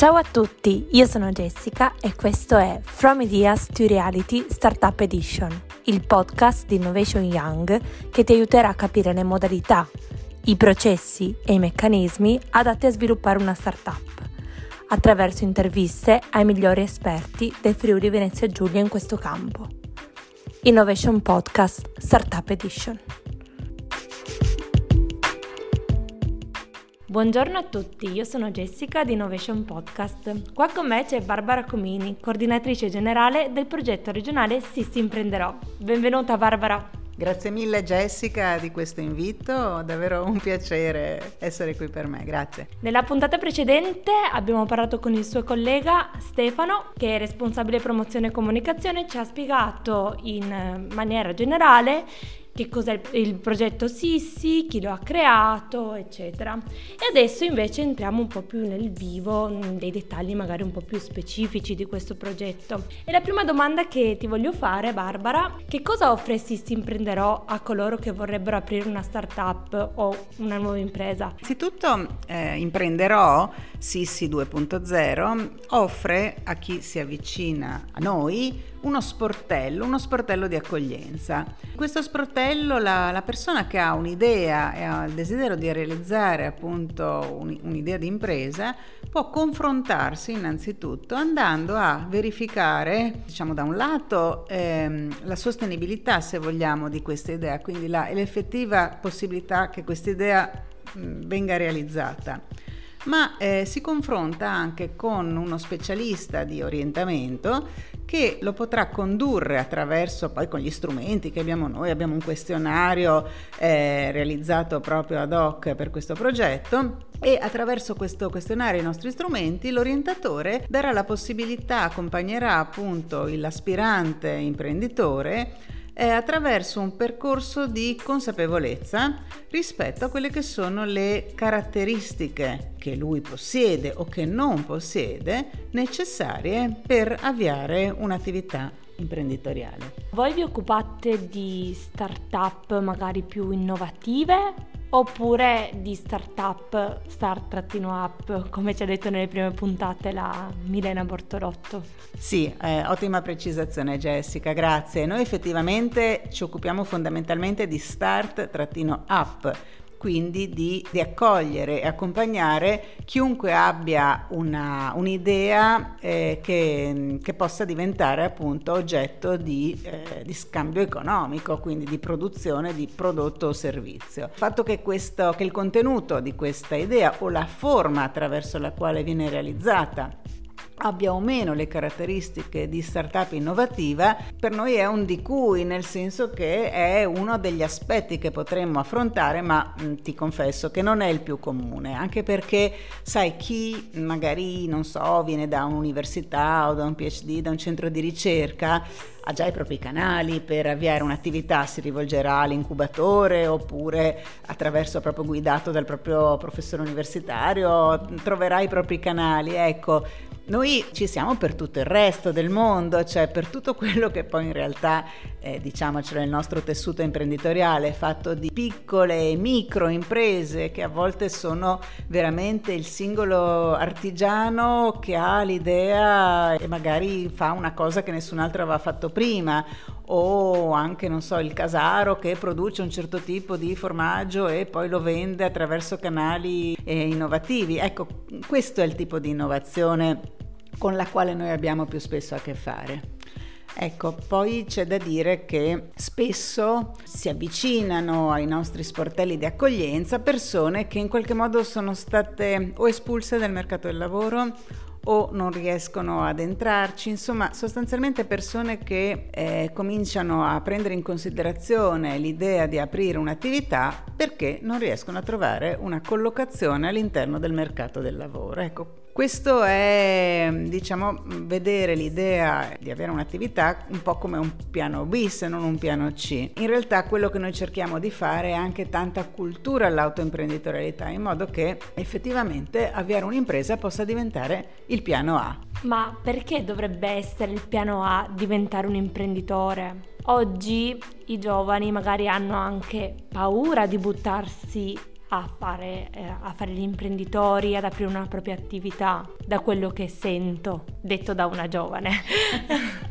Ciao a tutti, io sono Jessica e questo è From Ideas to Reality Startup Edition, il podcast di Innovation Young che ti aiuterà a capire le modalità, i processi e i meccanismi adatti a sviluppare una startup, attraverso interviste ai migliori esperti del Friuli Venezia Giulia in questo campo. Innovation Podcast Startup Edition. Buongiorno a tutti, io sono Jessica di Innovation Podcast. Qua con me c'è Barbara Comini, coordinatrice generale del progetto regionale Sissi Imprenderò. Benvenuta Barbara. Grazie mille Jessica di questo invito, davvero un piacere essere qui per me, grazie. Nella puntata precedente abbiamo parlato con il suo collega Stefano, che è responsabile promozione e comunicazione, ci ha spiegato in maniera generale che cos'è il, il progetto Sissi, chi lo ha creato, eccetera. E adesso invece entriamo un po' più nel vivo, dei dettagli magari un po' più specifici di questo progetto. E la prima domanda che ti voglio fare, Barbara, che cosa offre Sissi Imprenderò a coloro che vorrebbero aprire una startup o una nuova impresa? Innanzitutto eh, Imprenderò Sissi 2.0 offre a chi si avvicina a noi uno sportello, uno sportello di accoglienza. Questo sportello la, la persona che ha un'idea e ha il desiderio di realizzare appunto un, un'idea di impresa può confrontarsi innanzitutto andando a verificare, diciamo da un lato, ehm, la sostenibilità se vogliamo di questa idea, quindi la, l'effettiva possibilità che questa idea venga realizzata ma eh, si confronta anche con uno specialista di orientamento che lo potrà condurre attraverso poi con gli strumenti che abbiamo noi, abbiamo un questionario eh, realizzato proprio ad hoc per questo progetto e attraverso questo questionario e i nostri strumenti l'orientatore darà la possibilità, accompagnerà appunto l'aspirante imprenditore è attraverso un percorso di consapevolezza rispetto a quelle che sono le caratteristiche che lui possiede o che non possiede necessarie per avviare un'attività imprenditoriale. Voi vi occupate di start-up magari più innovative oppure di startup, start-up, come ci ha detto nelle prime puntate la Milena Bortolotto. Sì, eh, ottima precisazione Jessica, grazie. Noi effettivamente ci occupiamo fondamentalmente di start-up, quindi di, di, accogliere e accompagnare chiunque abbia una, un'idea eh, che, che, possa diventare appunto oggetto di, eh, di, scambio economico, quindi di produzione di prodotto o servizio. Il fatto che, questo, che il contenuto di questa idea o la forma attraverso la quale viene realizzata abbia o meno le caratteristiche di startup innovativa, per noi è un di cui, nel senso che è uno degli aspetti che potremmo affrontare, ma mh, mm, ti confesso che non è il più comune, anche perché sai chi magari, non so, viene da un'università o da un PhD, da un centro di ricerca, ha già i propri canali per avviare un'attività, si rivolgerà all'incubatore oppure attraverso proprio guidato dal proprio professore universitario, troverà i propri canali. Ecco, noi ci siamo per tutto il resto del mondo, cioè per tutto quello che poi in realtà, eh, diciamocelo, il nostro tessuto imprenditoriale, fatto di piccole e micro imprese che a volte sono veramente il singolo artigiano che ha l'idea e magari fa una cosa che nessun altro aveva fatto prima o anche, non so, il casaro che produce un certo tipo di formaggio e poi lo vende attraverso canali eh, innovativi. Ecco, questo è il tipo di innovazione con la quale noi abbiamo più spesso a che fare. Ecco, poi c'è da dire che spesso si avvicinano ai nostri sportelli di accoglienza persone che in qualche modo sono state o espulse dal mercato del lavoro o non riescono ad entrarci, insomma sostanzialmente persone che eh, cominciano a prendere in considerazione l'idea di aprire un'attività perché non riescono a trovare una collocazione all'interno del mercato del lavoro. Ecco, questo è, diciamo, vedere l'idea di avere un'attività un po' come un piano B se non un piano C. In realtà quello che noi cerchiamo di fare è anche tanta cultura all'autoimprenditorialità, in modo che effettivamente avviare un'impresa possa diventare il piano A. Ma perché dovrebbe essere il piano A diventare un imprenditore? Oggi i giovani magari hanno anche paura di buttarsi a fare, eh, a fare gli imprenditori, ad aprire una propria attività, da quello che sento, detto da una giovane.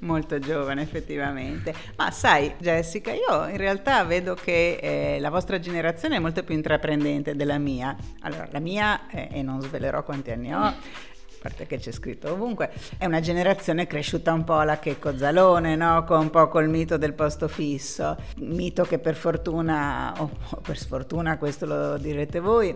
molto giovane effettivamente. Ma sai Jessica, io in realtà vedo che eh, la vostra generazione è molto più intraprendente della mia. Allora, la mia, eh, e non svelerò quanti anni ho, parte che c'è scritto ovunque, è una generazione cresciuta un po' alla Checco Zalone, no? con un po' col mito del posto fisso, mito che per fortuna, o per sfortuna, questo lo direte voi,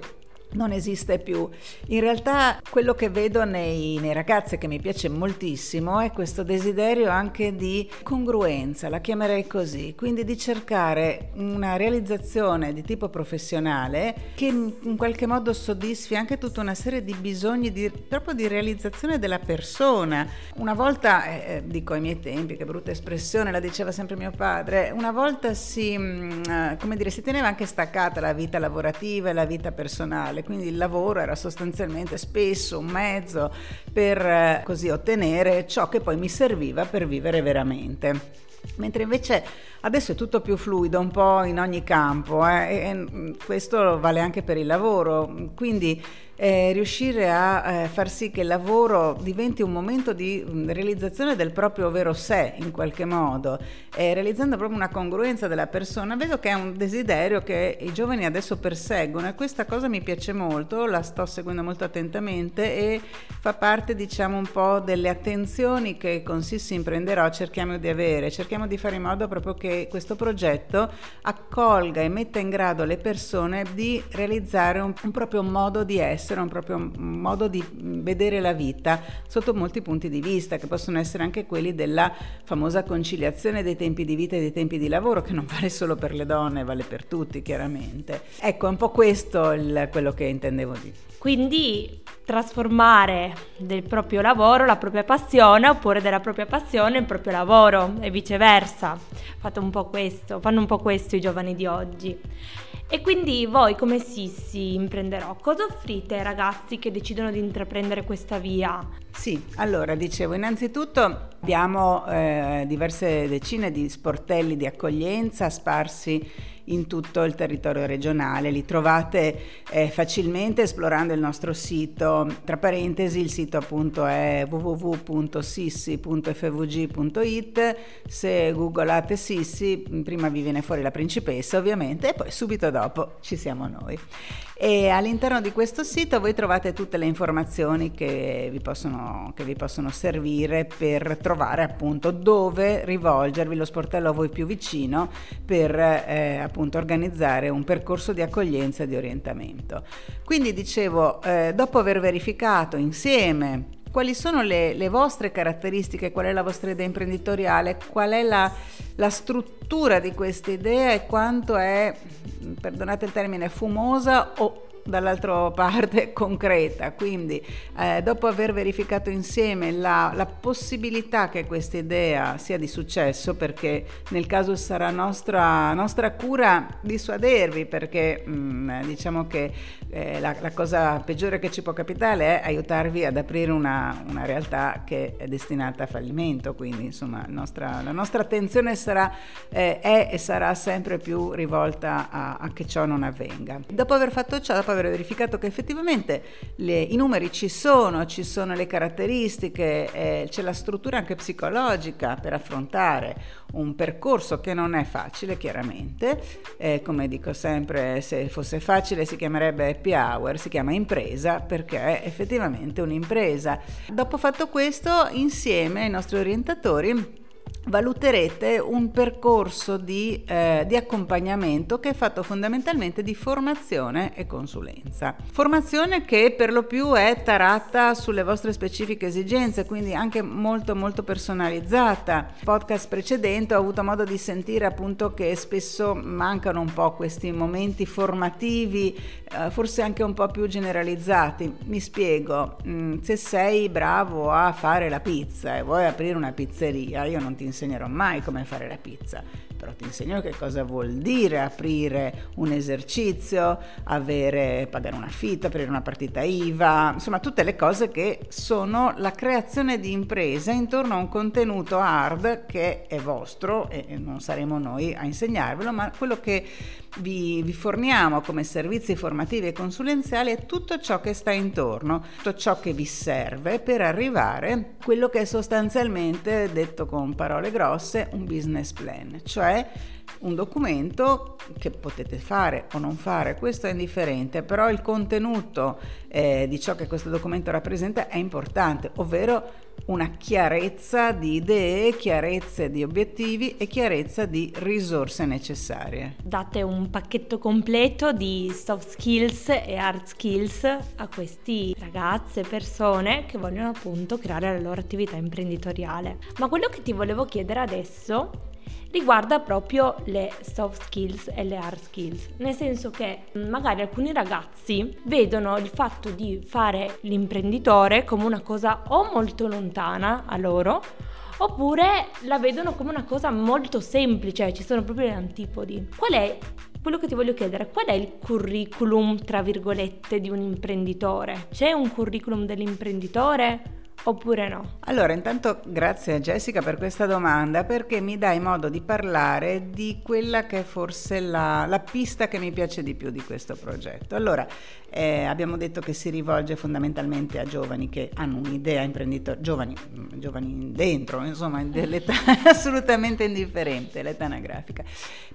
non esiste più. In realtà quello che vedo nei, nei ragazzi che mi piace moltissimo è questo desiderio anche di congruenza, la chiamerei così, quindi di cercare una realizzazione di tipo professionale che in qualche modo soddisfi anche tutta una serie di bisogni di, proprio di realizzazione della persona. Una volta, eh, eh dico ai miei tempi, che brutta espressione, la diceva sempre mio padre, una volta si, mm, come dire, si teneva anche staccata la vita lavorativa e la vita personale professionale, quindi il lavoro era sostanzialmente spesso un mezzo per eh, così ottenere ciò che poi mi serviva per vivere veramente. Mentre invece adesso è tutto più fluido, un po' in ogni campo, eh, e, e questo vale anche per il lavoro. Quindi eh, riuscire a eh, far sì che il lavoro diventi un momento di mm, realizzazione del proprio vero sé in qualche modo, eh, realizzando proprio una congruenza della persona, vedo che è un desiderio che i giovani adesso perseguono e questa cosa mi piace molto, la sto seguendo molto attentamente e fa parte diciamo un po' delle attenzioni che con Sissi Imprenderò cerchiamo di avere, cerchiamo di fare in modo proprio che questo progetto accolga e metta in grado le persone di realizzare un, un proprio modo di essere essere un proprio modo di vedere la vita sotto molti punti di vista, che possono essere anche quelli della famosa conciliazione dei tempi di vita e dei tempi di lavoro, che non vale solo per le donne, vale per tutti chiaramente. Ecco, è un po' questo il, quello che intendevo dire. Quindi trasformare del proprio lavoro la propria passione oppure della propria passione il proprio lavoro e viceversa. Fate un po' questo, fanno un po' questo i giovani di oggi. E quindi voi come Sissi imprenderò, cosa offrite ai ragazzi che decidono di intraprendere questa via? Sì, allora dicevo, innanzitutto abbiamo eh, diverse decine di sportelli di accoglienza sparsi in tutto il territorio regionale. Li trovate eh, facilmente esplorando il nostro sito. Tra parentesi, il sito appunto è www.sissi.fvg.it. Se googolate Sissi, prima vi viene fuori la principessa ovviamente e poi subito dopo ci siamo noi. E all'interno di questo sito voi trovate tutte le informazioni che vi possono, che vi possono servire per trovare appunto dove rivolgervi lo sportello a voi più vicino per eh, appunto organizzare un percorso di accoglienza e di orientamento. Quindi dicevo, eh, dopo aver verificato insieme quali sono le, le, vostre caratteristiche, qual è la vostra idea imprenditoriale, qual è la, la struttura di questa idea e quanto è, perdonate il termine, fumosa o dall'altra parte concreta. Quindi, eh, dopo aver verificato insieme la, la, possibilità che questa idea sia di successo, perché nel caso sarà nostra, nostra cura dissuadervi, perché mh, mm, diciamo che eh, la, la, cosa peggiore che ci può capitare è aiutarvi ad aprire una, una realtà che è destinata a fallimento. Quindi, insomma, nostra, la nostra attenzione sarà, eh, è e sarà sempre più rivolta a, a che ciò non avvenga. Dopo aver fatto ciò, dopo aver verificato che effettivamente le, i numeri ci sono, ci sono le caratteristiche, eh, c'è la struttura anche psicologica per affrontare un percorso che non è facile chiaramente, eh, come dico sempre se fosse facile si chiamerebbe happy hour, si chiama impresa perché è effettivamente un'impresa. Dopo fatto questo insieme ai nostri orientatori valuterete un percorso di, eh, di, accompagnamento che è fatto fondamentalmente di formazione e consulenza. Formazione che per lo più è tarata sulle vostre specifiche esigenze, quindi anche molto molto personalizzata. Podcast precedente ho avuto modo di sentire appunto che spesso mancano un po' questi momenti formativi, eh, forse anche un po' più generalizzati. Mi spiego, mm, se sei bravo a fare la pizza e vuoi aprire una pizzeria, io non ti insegnerò mai come fare la pizza però ti insegno che cosa vuol dire aprire un esercizio, avere, pagare un affitto, aprire una partita IVA, insomma tutte le cose che sono la creazione di impresa intorno a un contenuto hard che è vostro e non saremo noi a insegnarvelo, ma quello che vi, vi forniamo come servizi formativi e consulenziali tutto ciò che sta intorno, tutto ciò che vi serve per arrivare a quello che è sostanzialmente, detto con parole grosse, un business plan, cioè un documento che potete fare o non fare, questo è indifferente, però il contenuto eh, di ciò che questo documento rappresenta è importante, ovvero una chiarezza di idee, chiarezza di obiettivi e chiarezza di risorse necessarie. Date un pacchetto completo di soft skills e hard skills a questi ragazze, persone che vogliono appunto creare la loro attività imprenditoriale. Ma quello che ti volevo chiedere adesso riguarda proprio le soft skills e le hard skills, nel senso che magari alcuni ragazzi vedono il fatto di fare l'imprenditore come una cosa o molto lontana a loro oppure la vedono come una cosa molto semplice, ci sono proprio le antipodi. Qual è quello che ti voglio chiedere, qual è il curriculum, tra virgolette, di un imprenditore? C'è un curriculum dell'imprenditore? Oppure no? Allora, intanto grazie a Jessica per questa domanda perché mi dai modo di parlare di quella che è forse la, la pista che mi piace di più di questo progetto. Allora, eh, abbiamo detto che si rivolge fondamentalmente a giovani che hanno un'idea imprenditoriale, giovani, giovani dentro, insomma, dell'età assolutamente indifferente, l'età anagrafica,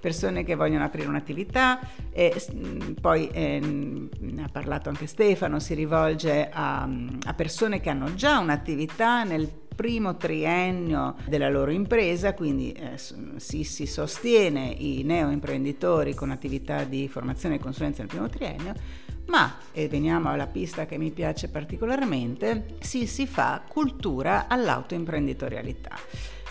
persone che vogliono aprire un'attività, e, poi eh, ne ha parlato anche Stefano, si rivolge a, a persone che hanno già un'attività nel primo triennio della loro impresa, quindi eh, si, si, sostiene i neoimprenditori con attività di formazione e consulenza nel primo triennio, ma, e veniamo alla pista che mi piace particolarmente, si, si fa cultura all'autoimprenditorialità.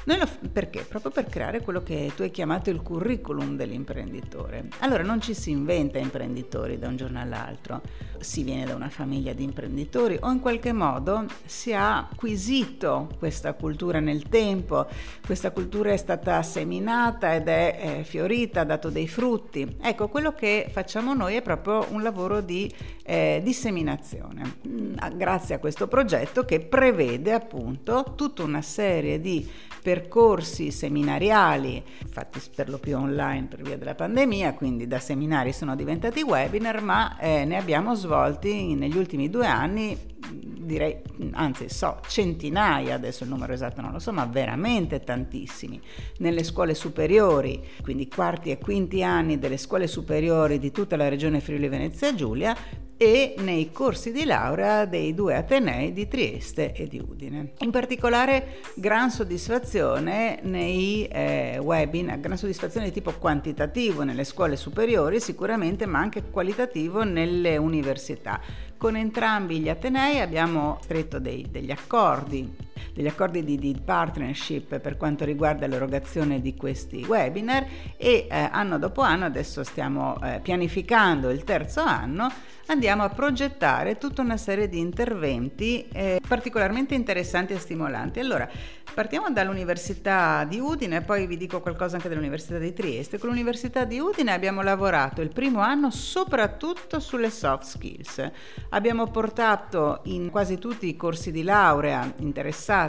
Noi lo, perché? Proprio per creare quello che tu hai chiamato il curriculum dell'imprenditore. Allora non ci si inventa imprenditori da un giorno all'altro, si viene da una famiglia di imprenditori o in qualche modo si ha acquisito questa cultura nel tempo, questa cultura è stata seminata ed è, è fiorita, ha dato dei frutti. Ecco, quello che facciamo noi è proprio un lavoro di eh, disseminazione, mm, grazie a questo progetto che prevede appunto tutta una serie di percorsi seminariali, fatti per lo più online per via della pandemia, quindi da seminari sono diventati webinar, ma eh, ne abbiamo svolti negli ultimi due anni, direi, anzi so, centinaia, adesso il numero esatto non lo so, ma veramente tantissimi, nelle scuole superiori, quindi quarti e quinti anni delle scuole superiori di tutta la regione Friuli Venezia Giulia, e nei corsi di laurea dei due Atenei di Trieste e di Udine. In particolare gran soddisfazione nei eh, webinar, gran soddisfazione di tipo quantitativo nelle scuole superiori sicuramente, ma anche qualitativo nelle università. Con entrambi gli Atenei abbiamo stretto dei, degli accordi degli accordi di, di, partnership per quanto riguarda l'erogazione di questi webinar e eh, anno dopo anno, adesso stiamo eh, pianificando il terzo anno, andiamo a progettare tutta una serie di interventi eh, particolarmente interessanti e stimolanti. Allora, partiamo dall'Università di Udine, poi vi dico qualcosa anche dell'Università di Trieste. Con l'Università di Udine abbiamo lavorato il primo anno soprattutto sulle soft skills. Abbiamo portato in quasi tutti i corsi di laurea interessati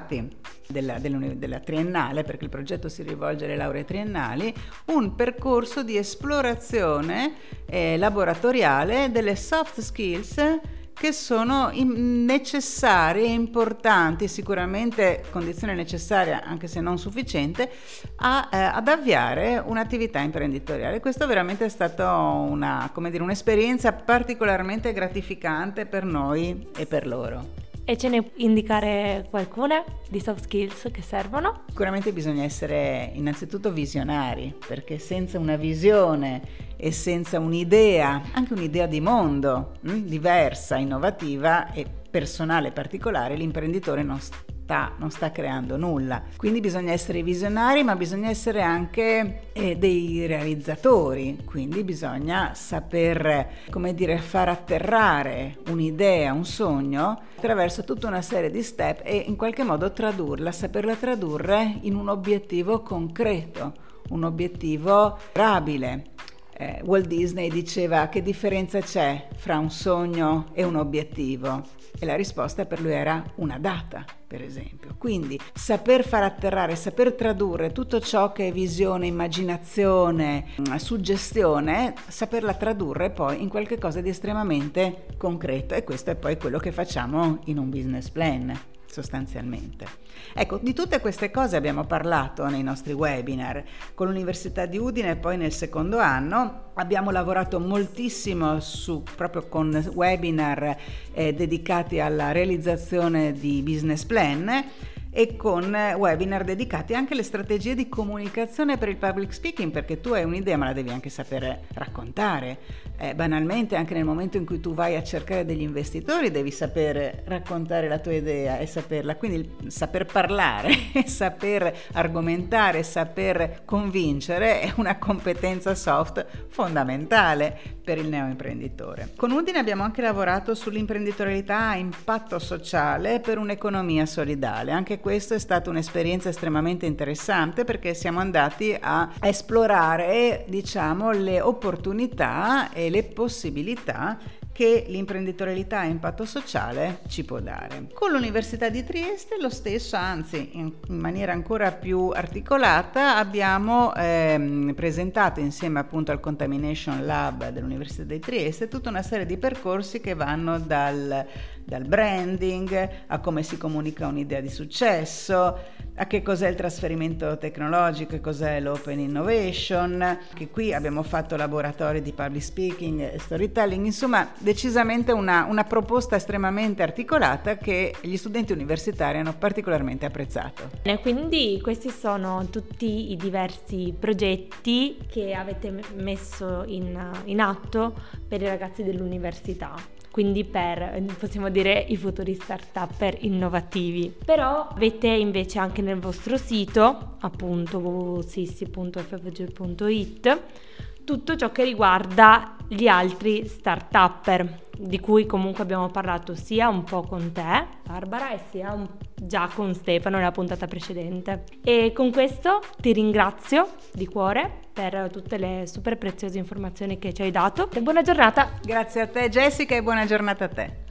della, della, triennale, perché il progetto si rivolge alle lauree triennali, un percorso di esplorazione eh, laboratoriale delle soft skills che sono necessarie, importanti, sicuramente condizione necessaria, anche se non sufficiente, a, eh, ad avviare un'attività imprenditoriale. Questo veramente è stata un'esperienza particolarmente gratificante per noi e per loro. E ce ne indicare qualcuna di soft skills che servono? Sicuramente bisogna essere innanzitutto visionari, perché senza una visione e senza un'idea, anche un'idea di mondo mh, hm, diversa, innovativa e personale particolare, l'imprenditore non sta sta, non sta creando nulla. Quindi bisogna essere visionari, ma bisogna essere anche eh, dei realizzatori, quindi bisogna saper, come dire, far atterrare un'idea, un sogno attraverso tutta una serie di step e in qualche modo tradurla, saperla tradurre in un obiettivo concreto un obiettivo durabile. Eh, Walt Disney diceva che differenza c'è fra un sogno e un obiettivo? E la risposta per lui era una data, per esempio. Quindi saper far atterrare, saper tradurre tutto ciò che è visione, immaginazione, mm, suggestione, saperla tradurre poi in qualcosa di estremamente concreto. E questo è poi quello che facciamo in un business plan sostanzialmente. Ecco, di tutte queste cose abbiamo parlato nei nostri webinar. Con l'Università di Udine e poi nel secondo anno abbiamo lavorato moltissimo su, proprio con webinar eh, dedicati alla realizzazione di business plan e con webinar dedicati anche alle strategie di comunicazione per il public speaking, perché tu hai un'idea ma la devi anche sapere raccontare. Eh, banalmente anche nel momento in cui tu vai a cercare degli investitori devi sapere raccontare la tua idea e saperla, quindi saper parlare, saper argomentare, saper convincere è una competenza soft fondamentale per il neoimprenditore. Con Udine abbiamo anche lavorato sull'imprenditorialità a impatto sociale per un'economia solidale, anche questa è stata un'esperienza estremamente interessante perché siamo andati a esplorare, diciamo, le opportunità e le possibilità che l'imprenditorialità a impatto sociale ci può dare. Con l'Università di Trieste lo stesso, anzi in, maniera ancora più articolata, abbiamo ehm, presentato insieme appunto al Contamination Lab dell'Università di Trieste tutta una serie di percorsi che vanno dal, dal branding a come si comunica un'idea di successo, a che cos'è il trasferimento tecnologico e cos'è l'open innovation, che qui abbiamo fatto laboratori di public speaking e storytelling, insomma decisamente una, una proposta estremamente articolata che gli studenti universitari hanno particolarmente apprezzato. Quindi questi sono tutti i diversi progetti che avete messo in, in atto per i ragazzi dell'università quindi per, possiamo dire, i futuri start-up innovativi. Però avete invece anche nel vostro sito, appunto www.sissi.ffg.it, tutto ciò che riguarda gli altri start-upper di cui comunque abbiamo parlato sia un po' con te, Barbara, e sia un, già con Stefano nella puntata precedente. E con questo ti ringrazio di cuore per tutte le super preziose informazioni che ci hai dato e buona giornata. Grazie a te Jessica e buona giornata a te.